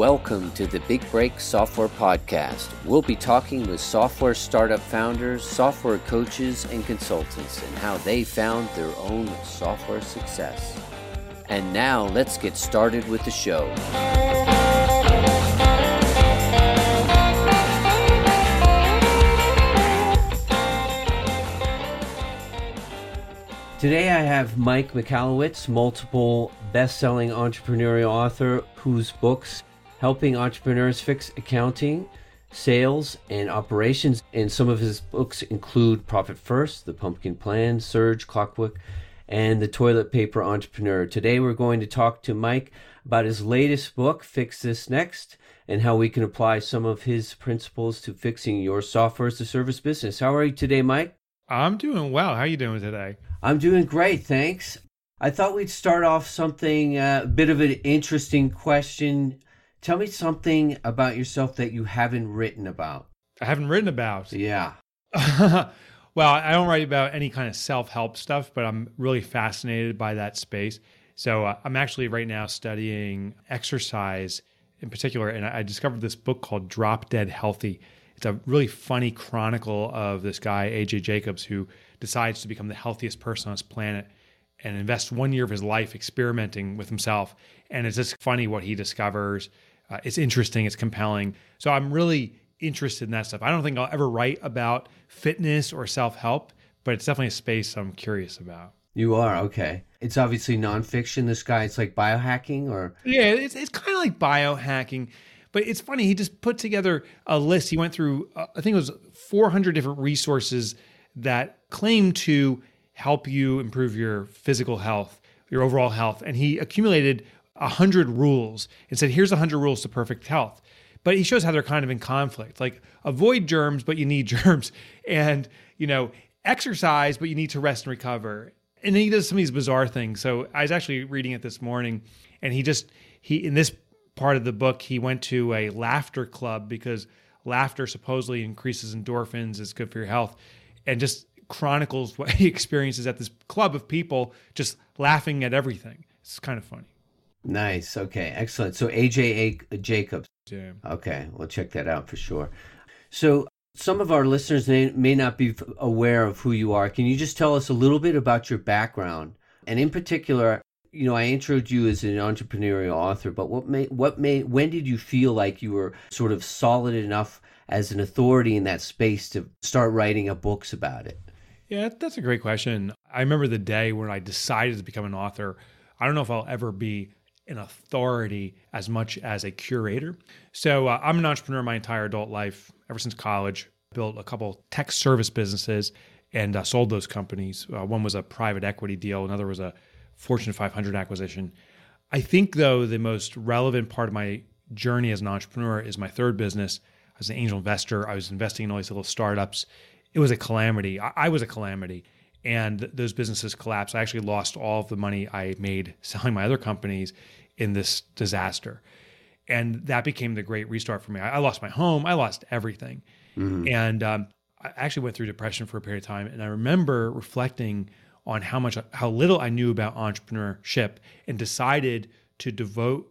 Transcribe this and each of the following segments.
Welcome to the Big Break Software Podcast. We'll be talking with software startup founders, software coaches, and consultants and how they found their own software success. And now let's get started with the show. Today I have Mike Michalowicz, multiple best-selling entrepreneurial author whose books helping entrepreneurs fix accounting, sales, and operations. And some of his books include Profit First, The Pumpkin Plan, Surge, Clockwork, and The Toilet Paper Entrepreneur. Today we're going to talk to Mike about his latest book, Fix This Next, and how we can apply some of his principles to fixing your software as a service business. How are you today, Mike? I'm doing well. How are you doing today? I'm doing great, thanks. I thought we'd start off something uh, a bit of an interesting question. Tell me something about yourself that you haven't written about. I haven't written about. Yeah. well, I don't write about any kind of self-help stuff, but I'm really fascinated by that space. So uh, I'm actually right now studying exercise in particular, and I discovered this book called Drop Dead Healthy. It's a really funny chronicle of this guy AJ Jacobs who decides to become the healthiest person on this planet and invests one year of his life experimenting with himself. And it's just funny what he discovers. Uh, it's interesting, it's compelling. So I'm really interested in that stuff. I don't think I'll ever write about fitness or self help, but it's definitely a space I'm curious about. You are okay. It's obviously nonfiction. This guy, it's like biohacking, or yeah, it's it's kind of like biohacking. But it's funny. He just put together a list. He went through, uh, I think it was 400 different resources that claim to help you improve your physical health, your overall health. And he accumulated 100 rules and said, here's 100 rules to perfect health. But he shows how they're kind of in conflict. Like avoid germs, but you need germs. And, you know, exercise, but you need to rest and recover. And he does some of these bizarre things. So I was actually reading it this morning and he just, he, in this part of the book, he went to a laughter club because laughter supposedly increases endorphins, is good for your health and just chronicles what he experiences at this club of people just laughing at everything. It's kind of funny. Nice. Okay. Excellent. So AJ A- Jacobs. Yeah. Okay. We'll check that out for sure. So some of our listeners may, may not be aware of who you are. Can you just tell us a little bit about your background? And in particular, you know, I introed you as an entrepreneurial author, but what made, what made, when did you feel like you were sort of solid enough as an authority in that space to start writing a books about it? Yeah, that's a great question. I remember the day when I decided to become an author. I don't know if I'll ever be an authority as much as a curator. So uh, I'm an entrepreneur my entire adult life, ever since college. Built a couple tech service businesses and uh, sold those companies. Uh, one was a private equity deal, another was a Fortune 500 acquisition. I think, though, the most relevant part of my journey as an entrepreneur is my third business, I was an angel investor. I was investing in all these little startups. It was a calamity. I, I was a calamity. And those businesses collapsed. I actually lost all of the money I made selling my other companies in this disaster. And that became the great restart for me. I, I lost my home. I lost everything. Mm-hmm. And um, I actually went through depression for a period of time. And I remember reflecting on how much, how little I knew about entrepreneurship and decided to devote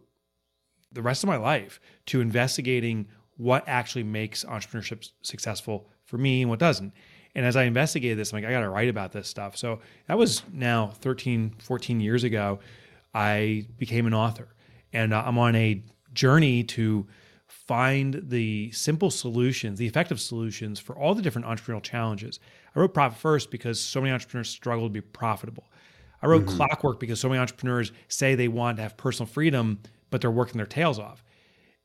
the rest of my life to investigating what actually makes entrepreneurship successful for me and what doesn't. And as I investigated this, I'm like, I got to write about this stuff. So that was now 13, 14 years ago. I became an author and uh, I'm on a journey to find the simple solutions, the effective solutions for all the different entrepreneurial challenges. I wrote Profit First because so many entrepreneurs struggle to be profitable. I wrote mm-hmm. Clockwork because so many entrepreneurs say they want to have personal freedom, but they're working their tails off.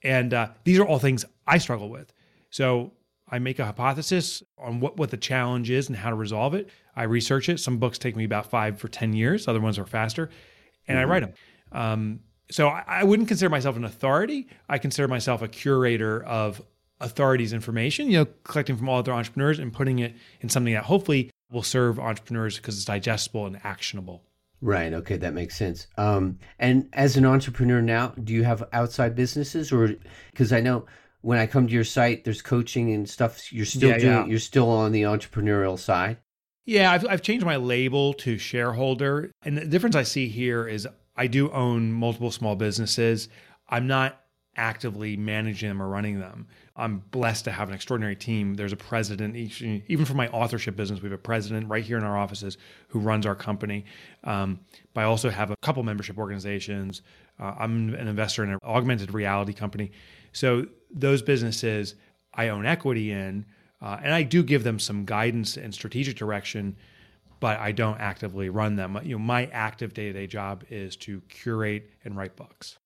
And uh, these are all things I struggle with. So I make a hypothesis on what, what the challenge is and how to resolve it. I research it. Some books take me about five for 10 years, other ones are faster, and mm-hmm. I write them. Um, so I, I wouldn't consider myself an authority. I consider myself a curator of authorities' information, you know, collecting from all other entrepreneurs and putting it in something that hopefully will serve entrepreneurs because it's digestible and actionable. Right. Okay, that makes sense. Um, and as an entrepreneur now, do you have outside businesses, or because I know when I come to your site, there's coaching and stuff. You're still yeah, doing. Yeah. You're still on the entrepreneurial side. Yeah, I've, I've changed my label to shareholder, and the difference I see here is I do own multiple small businesses. I'm not actively managing them or running them. I'm blessed to have an extraordinary team. There's a president, each, even for my authorship business, we have a president right here in our offices who runs our company. Um, but I also have a couple membership organizations. Uh, I'm an investor in an augmented reality company. So those businesses I own equity in, uh, and I do give them some guidance and strategic direction, but I don't actively run them. You know, my active day to day job is to curate and write books.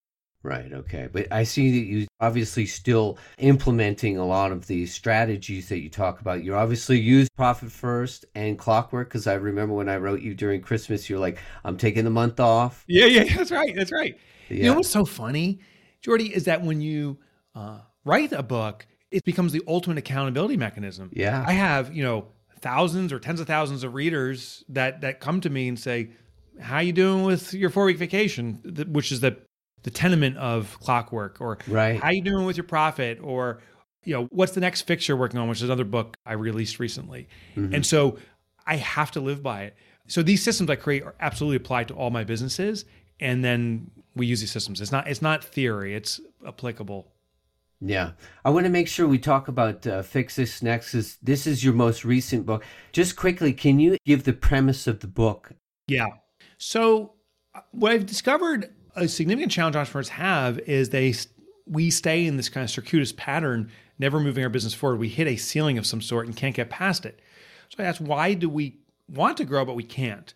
Right. Okay. But I see that you obviously still implementing a lot of these strategies that you talk about. You obviously use profit first and clockwork because I remember when I wrote you during Christmas, you're like, I'm taking the month off. Yeah. Yeah. That's right. That's right. Yeah. You know what's so funny, Jordy, is that when you uh, write a book, it becomes the ultimate accountability mechanism. Yeah. I have, you know, thousands or tens of thousands of readers that that come to me and say, "How you doing with your 4-week vacation?" which is the the tenement of clockwork or right. how you doing with your profit or you know, what's the next fix you're working on, which is another book I released recently. Mm-hmm. And so I have to live by it. So these systems I create are absolutely applied to all my businesses and then we use these systems. It's not it's not theory, it's applicable yeah, I want to make sure we talk about uh, Fix This Next. Is this is your most recent book? Just quickly, can you give the premise of the book? Yeah. So, uh, what I've discovered a significant challenge entrepreneurs have is they we stay in this kind of circuitous pattern, never moving our business forward. We hit a ceiling of some sort and can't get past it. So I asked, why do we want to grow but we can't?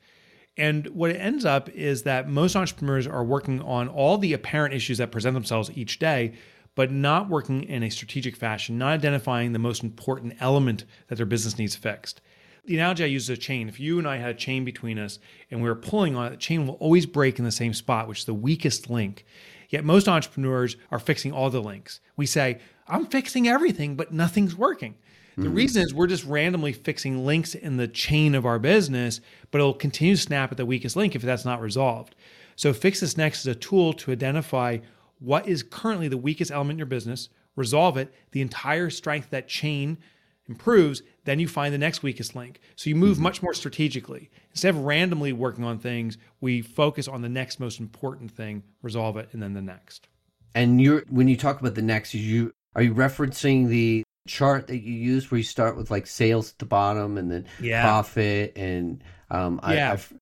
And what it ends up is that most entrepreneurs are working on all the apparent issues that present themselves each day but not working in a strategic fashion, not identifying the most important element that their business needs fixed. The analogy I use is a chain. If you and I had a chain between us and we were pulling on it, the chain will always break in the same spot, which is the weakest link. Yet most entrepreneurs are fixing all the links. We say, I'm fixing everything, but nothing's working. The mm-hmm. reason is we're just randomly fixing links in the chain of our business, but it'll continue to snap at the weakest link if that's not resolved. So, Fix This Next is a tool to identify what is currently the weakest element in your business, resolve it, the entire strength that chain improves, then you find the next weakest link. So you move mm-hmm. much more strategically. Instead of randomly working on things, we focus on the next most important thing, resolve it, and then the next. And you're when you talk about the next, you are you referencing the chart that you use where you start with like sales at the bottom and then yeah. profit and um yeah. I, I've,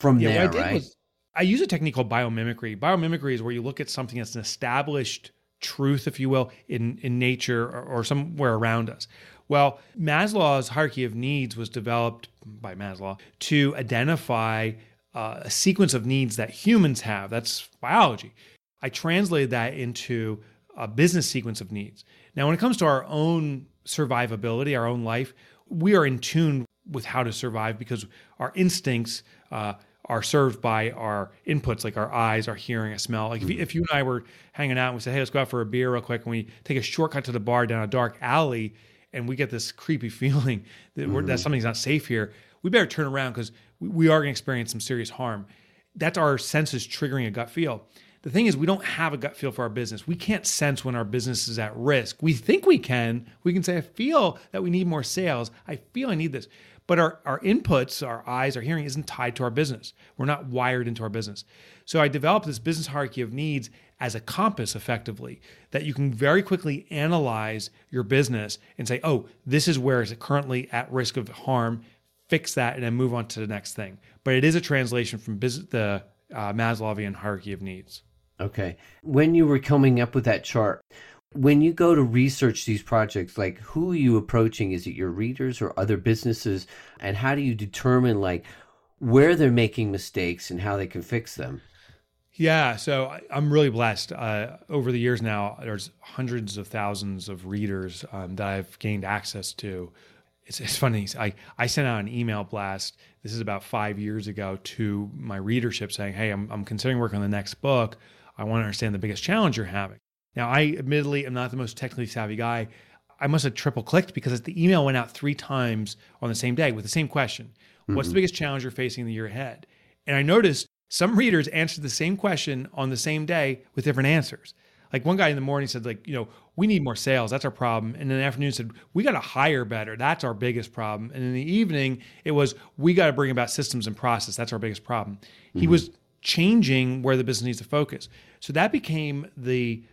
from yeah, there, right? Was, I use a technique called biomimicry. Biomimicry is where you look at something that's an established truth, if you will, in, in nature or, or somewhere around us. Well, Maslow's hierarchy of needs was developed by Maslow to identify uh, a sequence of needs that humans have. That's biology. I translated that into a business sequence of needs. Now, when it comes to our own survivability, our own life, we are in tune with how to survive because our instincts uh, are served by our inputs like our eyes, our hearing, our smell. Like if you, if you and I were hanging out and we said, "Hey, let's go out for a beer real quick," and we take a shortcut to the bar down a dark alley, and we get this creepy feeling that, mm-hmm. that something's not safe here, we better turn around because we, we are going to experience some serious harm. That's our senses triggering a gut feel. The thing is, we don't have a gut feel for our business. We can't sense when our business is at risk. We think we can. We can say, I feel that we need more sales. I feel I need this. But our, our inputs, our eyes, our hearing isn't tied to our business. We're not wired into our business. So I developed this business hierarchy of needs as a compass effectively that you can very quickly analyze your business and say, oh, this is where is it currently at risk of harm, fix that, and then move on to the next thing. But it is a translation from business, the uh, Maslowian hierarchy of needs. Okay. When you were coming up with that chart, when you go to research these projects like who are you approaching? Is it your readers or other businesses? And how do you determine like where they're making mistakes and how they can fix them? Yeah so i'm really blessed. Uh, over the years now there's hundreds of thousands of readers um, that i've gained access to. It's, it's funny I, I sent out an email blast this is about five years ago to my readership saying hey i'm, I'm considering working on the next book i want to understand the biggest challenge you're having now, I admittedly am not the most technically savvy guy. I must have triple clicked because the email went out three times on the same day with the same question mm-hmm. What's the mm-hmm. biggest challenge you're facing in the year ahead? And I noticed some readers answered the same question on the same day with different answers. Like one guy in the morning said, like, you know, we need more sales. That's our problem. And in the afternoon said, we got to hire better. That's our biggest problem. And in the evening, it was, we got to bring about systems and process. That's our biggest problem. Mm-hmm. He was changing where the business needs to focus. So that became the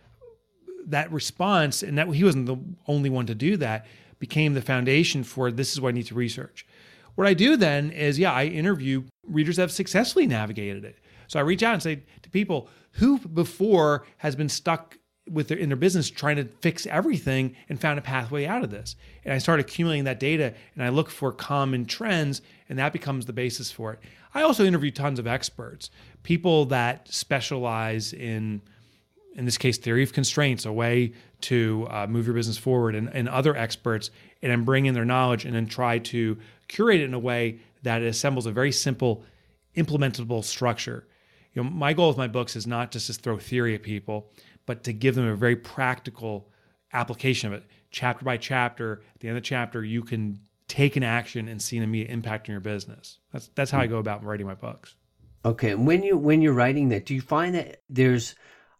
that response, and that he wasn't the only one to do that, became the foundation for this is what I need to research. What I do then is, yeah, I interview readers that have successfully navigated it. So I reach out and say to people who before has been stuck with their in their business trying to fix everything and found a pathway out of this. And I start accumulating that data and I look for common trends and that becomes the basis for it. I also interview tons of experts, people that specialize in in this case theory of constraints, a way to uh, move your business forward and, and other experts and then bring in their knowledge and then try to curate it in a way that assembles a very simple implementable structure. You know, my goal with my books is not just to throw theory at people, but to give them a very practical application of it. Chapter by chapter, at the end of the chapter, you can take an action and see an immediate impact on your business. That's that's how I go about writing my books. Okay, and when you when you're writing that, do you find that there's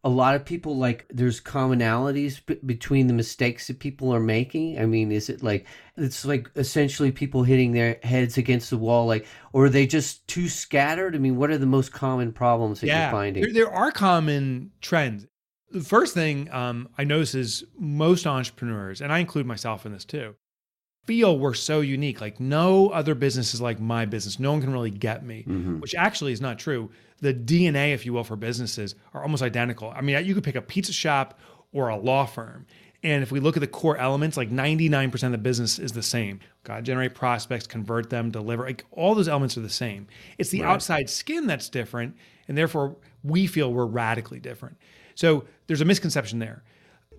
a lot of people like there's commonalities b- between the mistakes that people are making i mean is it like it's like essentially people hitting their heads against the wall like or are they just too scattered i mean what are the most common problems that yeah, you're finding there, there are common trends the first thing um, I notice is most entrepreneurs, and I include myself in this too, feel we're so unique. Like no other business is like my business. No one can really get me, mm-hmm. which actually is not true. The DNA, if you will, for businesses are almost identical. I mean, you could pick a pizza shop or a law firm. And if we look at the core elements, like 99% of the business is the same. God, generate prospects, convert them, deliver. Like all those elements are the same. It's the right. outside skin that's different. And therefore, we feel we're radically different. So there's a misconception there.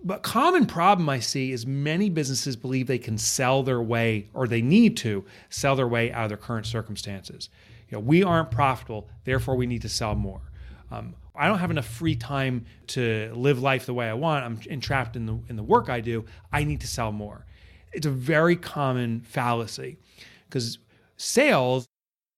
But common problem I see is many businesses believe they can sell their way or they need to sell their way out of their current circumstances. You know, we aren't profitable, therefore we need to sell more. Um, I don't have enough free time to live life the way I want. I'm entrapped in the in the work I do. I need to sell more. It's a very common fallacy because sales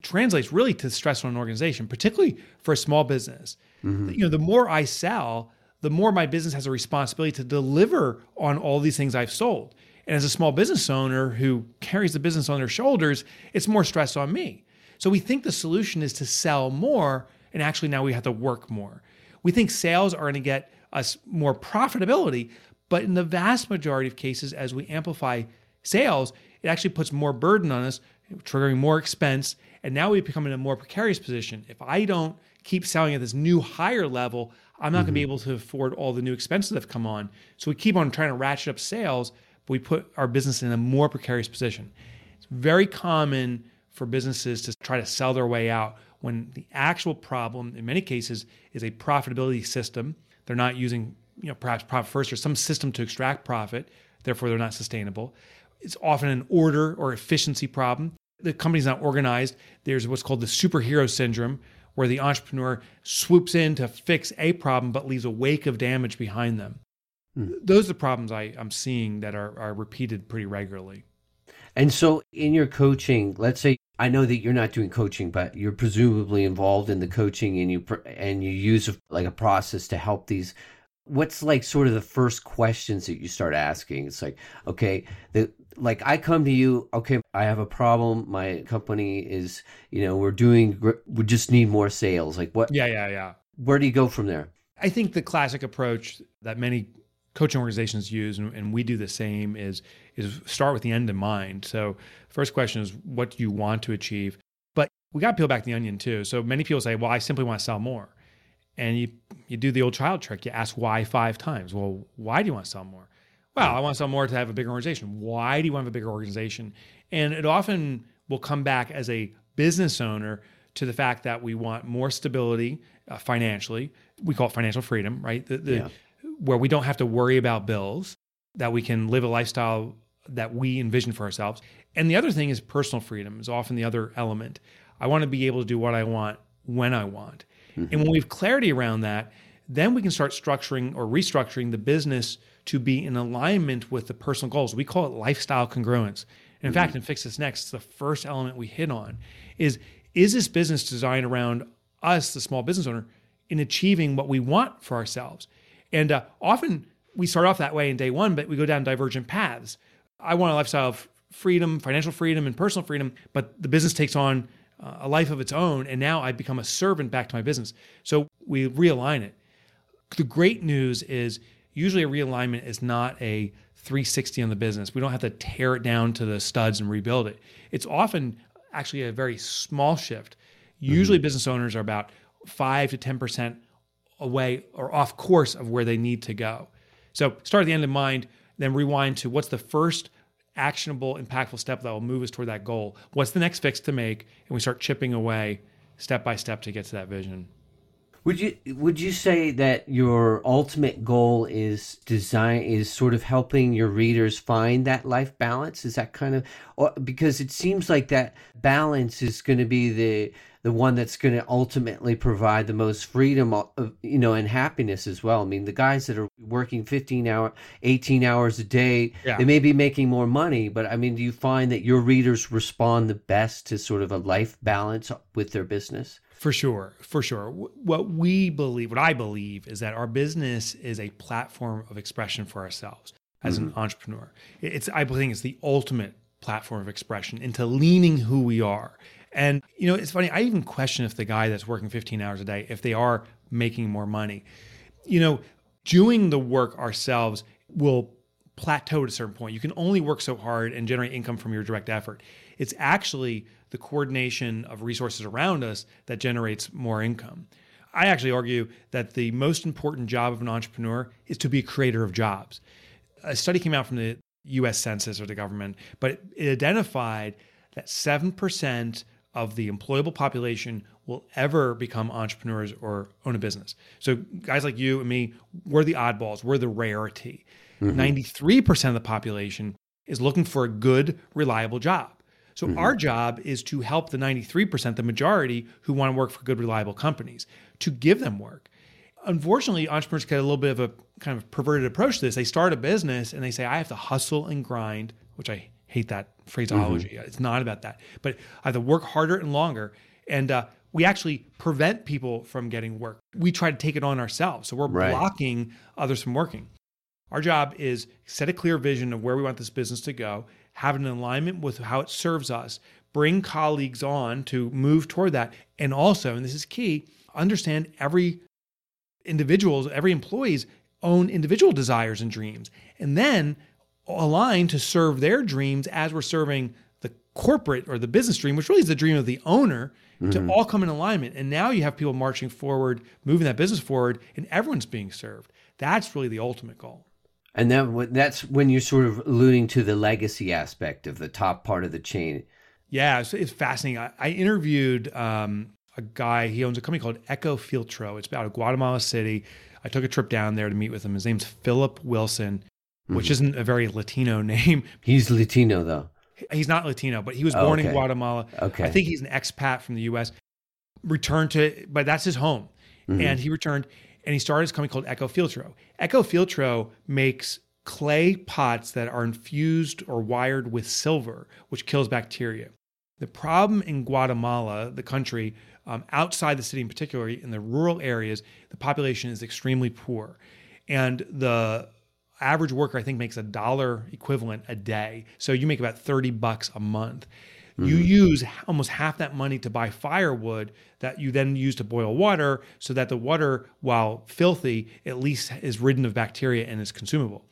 translates really to stress on an organization, particularly for a small business. Mm-hmm. You know, the more I sell, the more my business has a responsibility to deliver on all these things I've sold. And as a small business owner who carries the business on their shoulders, it's more stress on me. So we think the solution is to sell more, and actually now we have to work more. We think sales are going to get us more profitability, but in the vast majority of cases, as we amplify sales, it actually puts more burden on us, triggering more expense. And now we become in a more precarious position. If I don't keep selling at this new higher level, I'm not mm-hmm. going to be able to afford all the new expenses that have come on. So we keep on trying to ratchet up sales, but we put our business in a more precarious position. It's very common for businesses to try to sell their way out when the actual problem, in many cases, is a profitability system. They're not using, you know, perhaps profit first or some system to extract profit. Therefore, they're not sustainable. It's often an order or efficiency problem. The company's not organized. There's what's called the superhero syndrome, where the entrepreneur swoops in to fix a problem but leaves a wake of damage behind them. Hmm. Those are the problems I, I'm seeing that are, are repeated pretty regularly. And so, in your coaching, let's say I know that you're not doing coaching, but you're presumably involved in the coaching, and you and you use like a process to help these. What's like sort of the first questions that you start asking? It's like, okay, the like I come to you, okay, I have a problem. My company is, you know, we're doing, we just need more sales. Like what? Yeah, yeah, yeah. Where do you go from there? I think the classic approach that many coaching organizations use, and, and we do the same, is is start with the end in mind. So, first question is, what do you want to achieve? But we got to peel back the onion too. So many people say, well, I simply want to sell more, and you you do the old child trick. You ask why five times. Well, why do you want to sell more? Well, I want to sell more to have a bigger organization. Why do you want to have a bigger organization? And it often will come back as a business owner to the fact that we want more stability uh, financially. We call it financial freedom, right? The, the, yeah. Where we don't have to worry about bills, that we can live a lifestyle that we envision for ourselves. And the other thing is personal freedom is often the other element. I want to be able to do what I want when I want. Mm-hmm. And when we have clarity around that, then we can start structuring or restructuring the business to be in alignment with the personal goals. We call it lifestyle congruence. And in mm-hmm. fact, in Fix This Next, the first element we hit on is is this business designed around us, the small business owner, in achieving what we want for ourselves? And uh, often we start off that way in day one, but we go down divergent paths. I want a lifestyle of freedom, financial freedom, and personal freedom, but the business takes on uh, a life of its own. And now I become a servant back to my business. So we realign it. The great news is usually a realignment is not a 360 on the business. We don't have to tear it down to the studs and rebuild it. It's often actually a very small shift. Usually, mm-hmm. business owners are about five to 10% away or off course of where they need to go. So, start at the end in mind, then rewind to what's the first actionable, impactful step that will move us toward that goal? What's the next fix to make? And we start chipping away step by step to get to that vision. Would you would you say that your ultimate goal is design is sort of helping your readers find that life balance? Is that kind of or, because it seems like that balance is going to be the the one that's going to ultimately provide the most freedom of, you know and happiness as well. I mean, the guys that are working 15 hour 18 hours a day, yeah. they may be making more money, but I mean, do you find that your readers respond the best to sort of a life balance with their business? For sure, for sure. What we believe, what I believe, is that our business is a platform of expression for ourselves as mm-hmm. an entrepreneur. It's, I think, it's the ultimate platform of expression into leaning who we are. And you know, it's funny. I even question if the guy that's working 15 hours a day, if they are making more money. You know, doing the work ourselves will plateau at a certain point. You can only work so hard and generate income from your direct effort. It's actually the coordination of resources around us that generates more income. I actually argue that the most important job of an entrepreneur is to be a creator of jobs. A study came out from the US Census or the government, but it identified that 7% of the employable population will ever become entrepreneurs or own a business. So, guys like you and me, we're the oddballs, we're the rarity. Mm-hmm. 93% of the population is looking for a good, reliable job. So mm-hmm. our job is to help the 93%, the majority who want to work for good, reliable companies, to give them work. Unfortunately, entrepreneurs get a little bit of a kind of perverted approach to this. They start a business and they say, I have to hustle and grind, which I hate that phraseology. Mm-hmm. It's not about that. But I have to work harder and longer. And uh, we actually prevent people from getting work. We try to take it on ourselves. So we're right. blocking others from working. Our job is set a clear vision of where we want this business to go have an alignment with how it serves us, bring colleagues on to move toward that. And also, and this is key, understand every individual's, every employee's own individual desires and dreams. And then align to serve their dreams as we're serving the corporate or the business dream, which really is the dream of the owner, mm-hmm. to all come in alignment. And now you have people marching forward, moving that business forward, and everyone's being served. That's really the ultimate goal. And then that's when you're sort of alluding to the legacy aspect of the top part of the chain. Yeah, it's, it's fascinating. I, I interviewed um, a guy. He owns a company called Ecofiltro. It's out of Guatemala City. I took a trip down there to meet with him. His name's Philip Wilson, which mm-hmm. isn't a very Latino name. He's Latino though. He's not Latino, but he was born okay. in Guatemala. Okay. I think he's an expat from the U.S. Returned to, but that's his home, mm-hmm. and he returned and he started his company called Ecofiltro. Ecofiltro makes clay pots that are infused or wired with silver, which kills bacteria. The problem in Guatemala, the country, um, outside the city in particular, in the rural areas, the population is extremely poor. And the average worker, I think, makes a dollar equivalent a day. So you make about 30 bucks a month. Mm-hmm. You use almost half that money to buy firewood that you then use to boil water so that the water, while filthy, at least is ridden of bacteria and is consumable.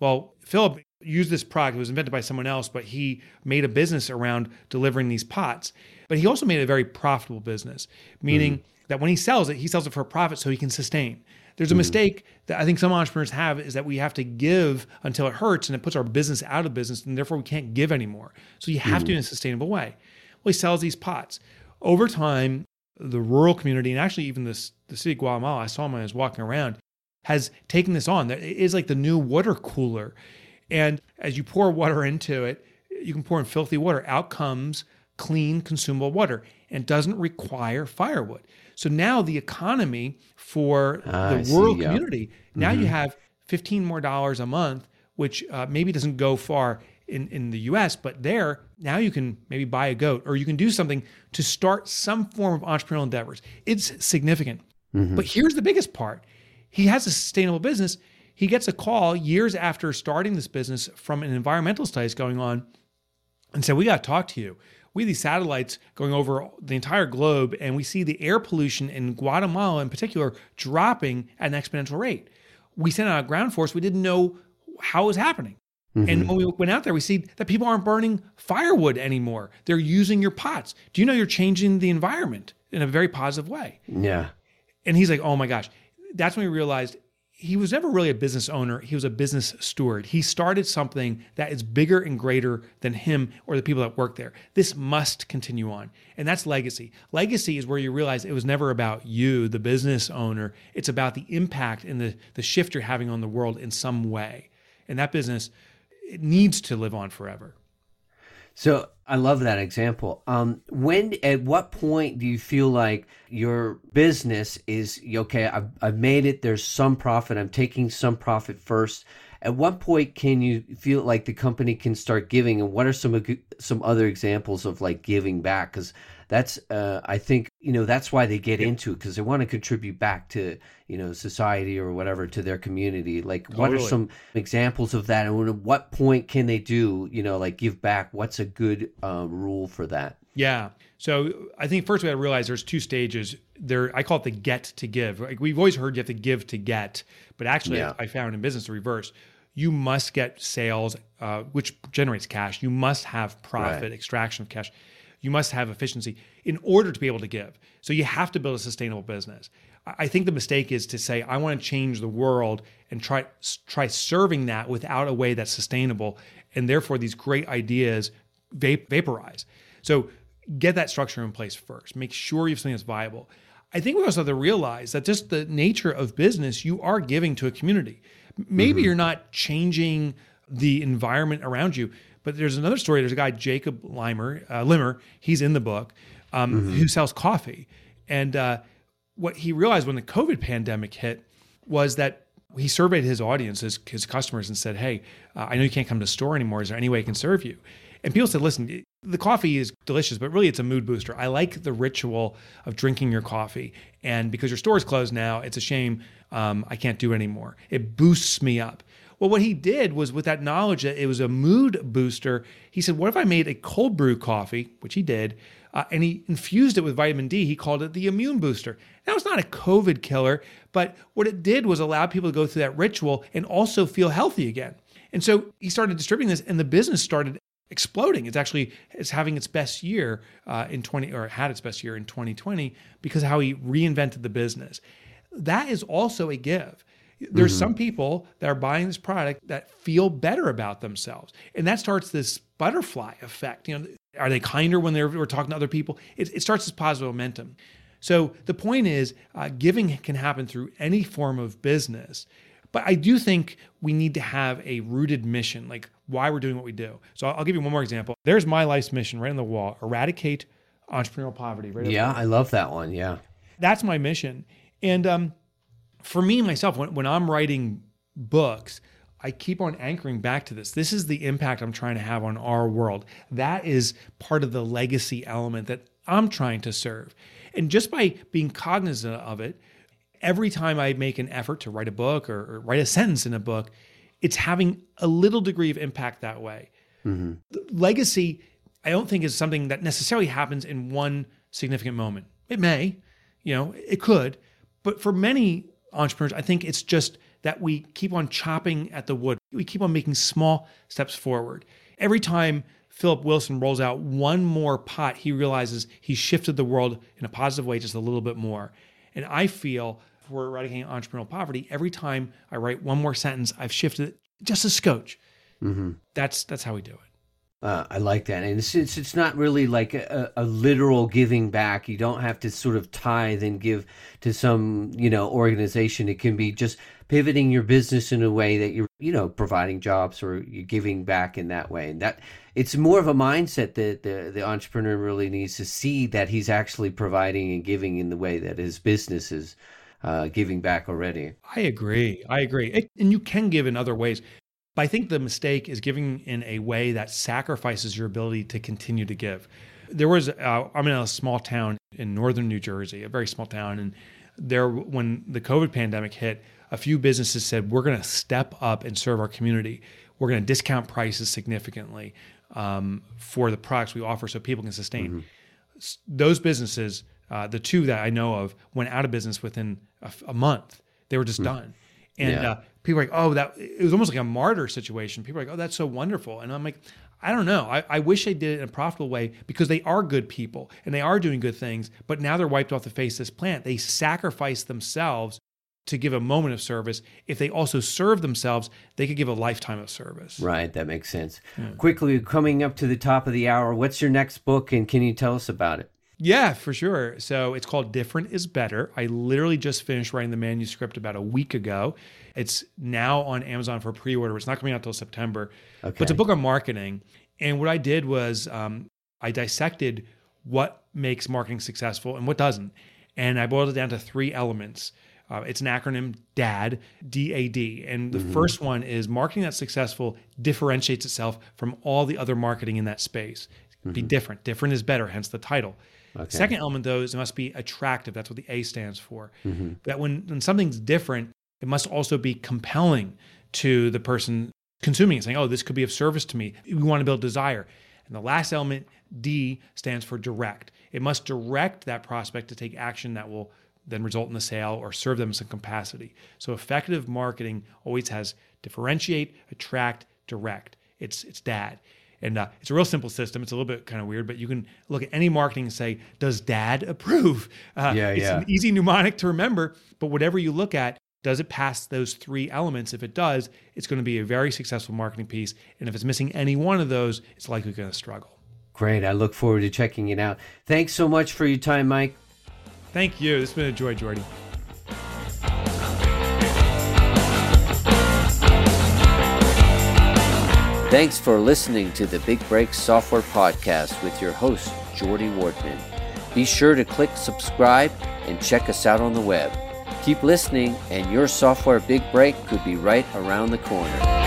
Well, Philip used this product. It was invented by someone else, but he made a business around delivering these pots. But he also made a very profitable business, meaning mm-hmm. that when he sells it, he sells it for a profit so he can sustain. There's a mm-hmm. mistake that I think some entrepreneurs have is that we have to give until it hurts and it puts our business out of business and therefore we can't give anymore. So you have mm-hmm. to in a sustainable way. Well, he sells these pots. Over time, the rural community and actually even this, the city of Guatemala, I saw him when I was walking around, has taken this on. It is like the new water cooler. And as you pour water into it, you can pour in filthy water. Out comes clean, consumable water and doesn't require firewood. So now the economy for ah, the rural community, now mm-hmm. you have 15 more dollars a month, which uh, maybe doesn't go far in, in the US, but there, now you can maybe buy a goat or you can do something to start some form of entrepreneurial endeavors. It's significant. Mm-hmm. But here's the biggest part he has a sustainable business. He gets a call years after starting this business from an environmental studies going on and said, We got to talk to you we have these satellites going over the entire globe, and we see the air pollution in Guatemala in particular dropping at an exponential rate. we sent out a ground force. We didn't know how it was happening. Mm-hmm. And when we went out there, we see that people aren't burning firewood anymore. They're using your pots. Do you know you're changing the environment in a very positive way? Yeah. And he's like, oh my gosh. That's when we realized he was never really a business owner. He was a business steward. He started something that is bigger and greater than him or the people that work there. This must continue on. And that's legacy. Legacy is where you realize it was never about you, the business owner. It's about the impact and the, the shift you're having on the world in some way. And that business it needs to live on forever. So I love that example. Um, when, at what point do you feel like your business is okay? I've, I've made it. There's some profit. I'm taking some profit first. At what point can you feel like the company can start giving? And what are some some other examples of like giving back? Because that's uh, I think you know that's why they get into it because they want to contribute back to you know society or whatever to their community. Like, totally. what are some examples of that, and at what point can they do you know like give back? What's a good uh, rule for that? Yeah. So I think first we have to realize there's two stages. There, I call it the get to give. Like we've always heard you have to give to get, but actually, yeah. I found in business the reverse. You must get sales, uh, which generates cash. You must have profit, right. extraction of cash you must have efficiency in order to be able to give. So you have to build a sustainable business. I think the mistake is to say I want to change the world and try try serving that without a way that's sustainable, and therefore these great ideas vaporize. So get that structure in place first. Make sure you have something that's viable. I think we also have to realize that just the nature of business, you are giving to a community. Maybe mm-hmm. you're not changing the environment around you, but there's another story. There's a guy, Jacob Limer, uh, Limmer. He's in the book, um, mm-hmm. who sells coffee. And uh, what he realized when the COVID pandemic hit was that he surveyed his audience, his, his customers, and said, "Hey, uh, I know you can't come to the store anymore. Is there any way I can serve you?" And people said, "Listen, the coffee is delicious, but really it's a mood booster. I like the ritual of drinking your coffee, and because your store is closed now, it's a shame um, I can't do it anymore. It boosts me up." Well, what he did was with that knowledge that it was a mood booster, he said, What if I made a cold brew coffee, which he did, uh, and he infused it with vitamin D? He called it the immune booster. That was not a COVID killer, but what it did was allow people to go through that ritual and also feel healthy again. And so he started distributing this, and the business started exploding. It's actually it's having its best year uh, in 20 or had its best year in 2020 because how he reinvented the business. That is also a give. There's mm-hmm. some people that are buying this product that feel better about themselves. And that starts this butterfly effect. You know, are they kinder when they're, we're talking to other people? It, it starts this positive momentum. So the point is, uh, giving can happen through any form of business. But I do think we need to have a rooted mission, like why we're doing what we do. So I'll give you one more example. There's my life's mission right on the wall eradicate entrepreneurial poverty. Right yeah, I love that one. Yeah. That's my mission. And um, for me myself, when, when I'm writing books, I keep on anchoring back to this. This is the impact I'm trying to have on our world. That is part of the legacy element that I'm trying to serve. And just by being cognizant of it, every time I make an effort to write a book or, or write a sentence in a book, it's having a little degree of impact that way. Mm-hmm. Legacy, I don't think is something that necessarily happens in one significant moment. It may, you know, it could, but for many entrepreneurs, I think it's just that we keep on chopping at the wood. We keep on making small steps forward. Every time Philip Wilson rolls out one more pot, he realizes he's shifted the world in a positive way just a little bit more. And I feel for eradicating entrepreneurial poverty, every time I write one more sentence, I've shifted it just a scotch. Mm-hmm. That's that's how we do it. Uh, I like that, and it's, it's not really like a, a, literal giving back. You don't have to sort of tithe and give to some you know organization. It can be just pivoting your business in a way that you're you know providing jobs or you're giving back in that way. And that it's more of a mindset that the the entrepreneur really needs to see that he's actually providing and giving in the way that his business is uh, giving back already. I agree. I agree. It, and you can give in other ways. But I think the mistake is giving in a way that sacrifices your ability to continue to give. There was, uh, I'm in a small town in northern New Jersey, a very small town, and there, when the COVID pandemic hit, a few businesses said, We're going to step up and serve our community. We're going to discount prices significantly um, for the products we offer so people can sustain. Mm-hmm. Those businesses, uh, the two that I know of, went out of business within a, a month. They were just mm-hmm. done And Yeah. uh, people are like, oh, that it was almost like a martyr situation. People are like, oh, that's so wonderful. And I'm like, I don't know. I, I wish they did it in a profitable way because they are good people and they are doing good things, but now they're wiped off the face of this plant. They sacrifice themselves to give a moment of service. If they also serve themselves, they could give a lifetime of service. Right, that makes sense. Quickly, coming up to the top of the hour, what's your next book and can you tell us about it? Yeah, for sure. So it's called Different is Better. I literally just finished writing the manuscript about a week ago. It's now on Amazon for pre order. It's not coming out till September. Okay. But it's a book on marketing. And what I did was um, I dissected what makes marketing successful and what doesn't. And I boiled it down to three elements. Uh, it's an acronym DAD, D A D. And the first one is marketing that's successful differentiates itself from all the other marketing in that space. Be different. Different is better, hence the title. Second element, though, is it must be attractive. That's what the A stands for. Mm-hmm. That when, when something's different, it must also be compelling to the person consuming it, saying, oh, this could be of service to me. We want to build desire. And the last element, D, stands for direct. It must direct that prospect to take action that will then result in the sale or serve them in some capacity. So effective marketing always has differentiate, attract, direct. It's it's dad. And uh, it's a real simple system. It's a little bit kind of weird, but you can look at any marketing and say, does dad approve? Uh, Yeah, it's yeah. an easy mnemonic to remember, but whatever you look at, does it pass those three elements? If it does, it's going to be a very successful marketing piece. And if it's missing any one of those, it's likely going to struggle. Great. I look forward to checking it out. Thanks so much for your time, Mike. Thank you. This has been a joy, Jordy. Thanks for listening to the Big Break Software Podcast with your host, Jordy Wardman. Be sure to click subscribe and check us out on the web. Keep listening, and your software big break could be right around the corner.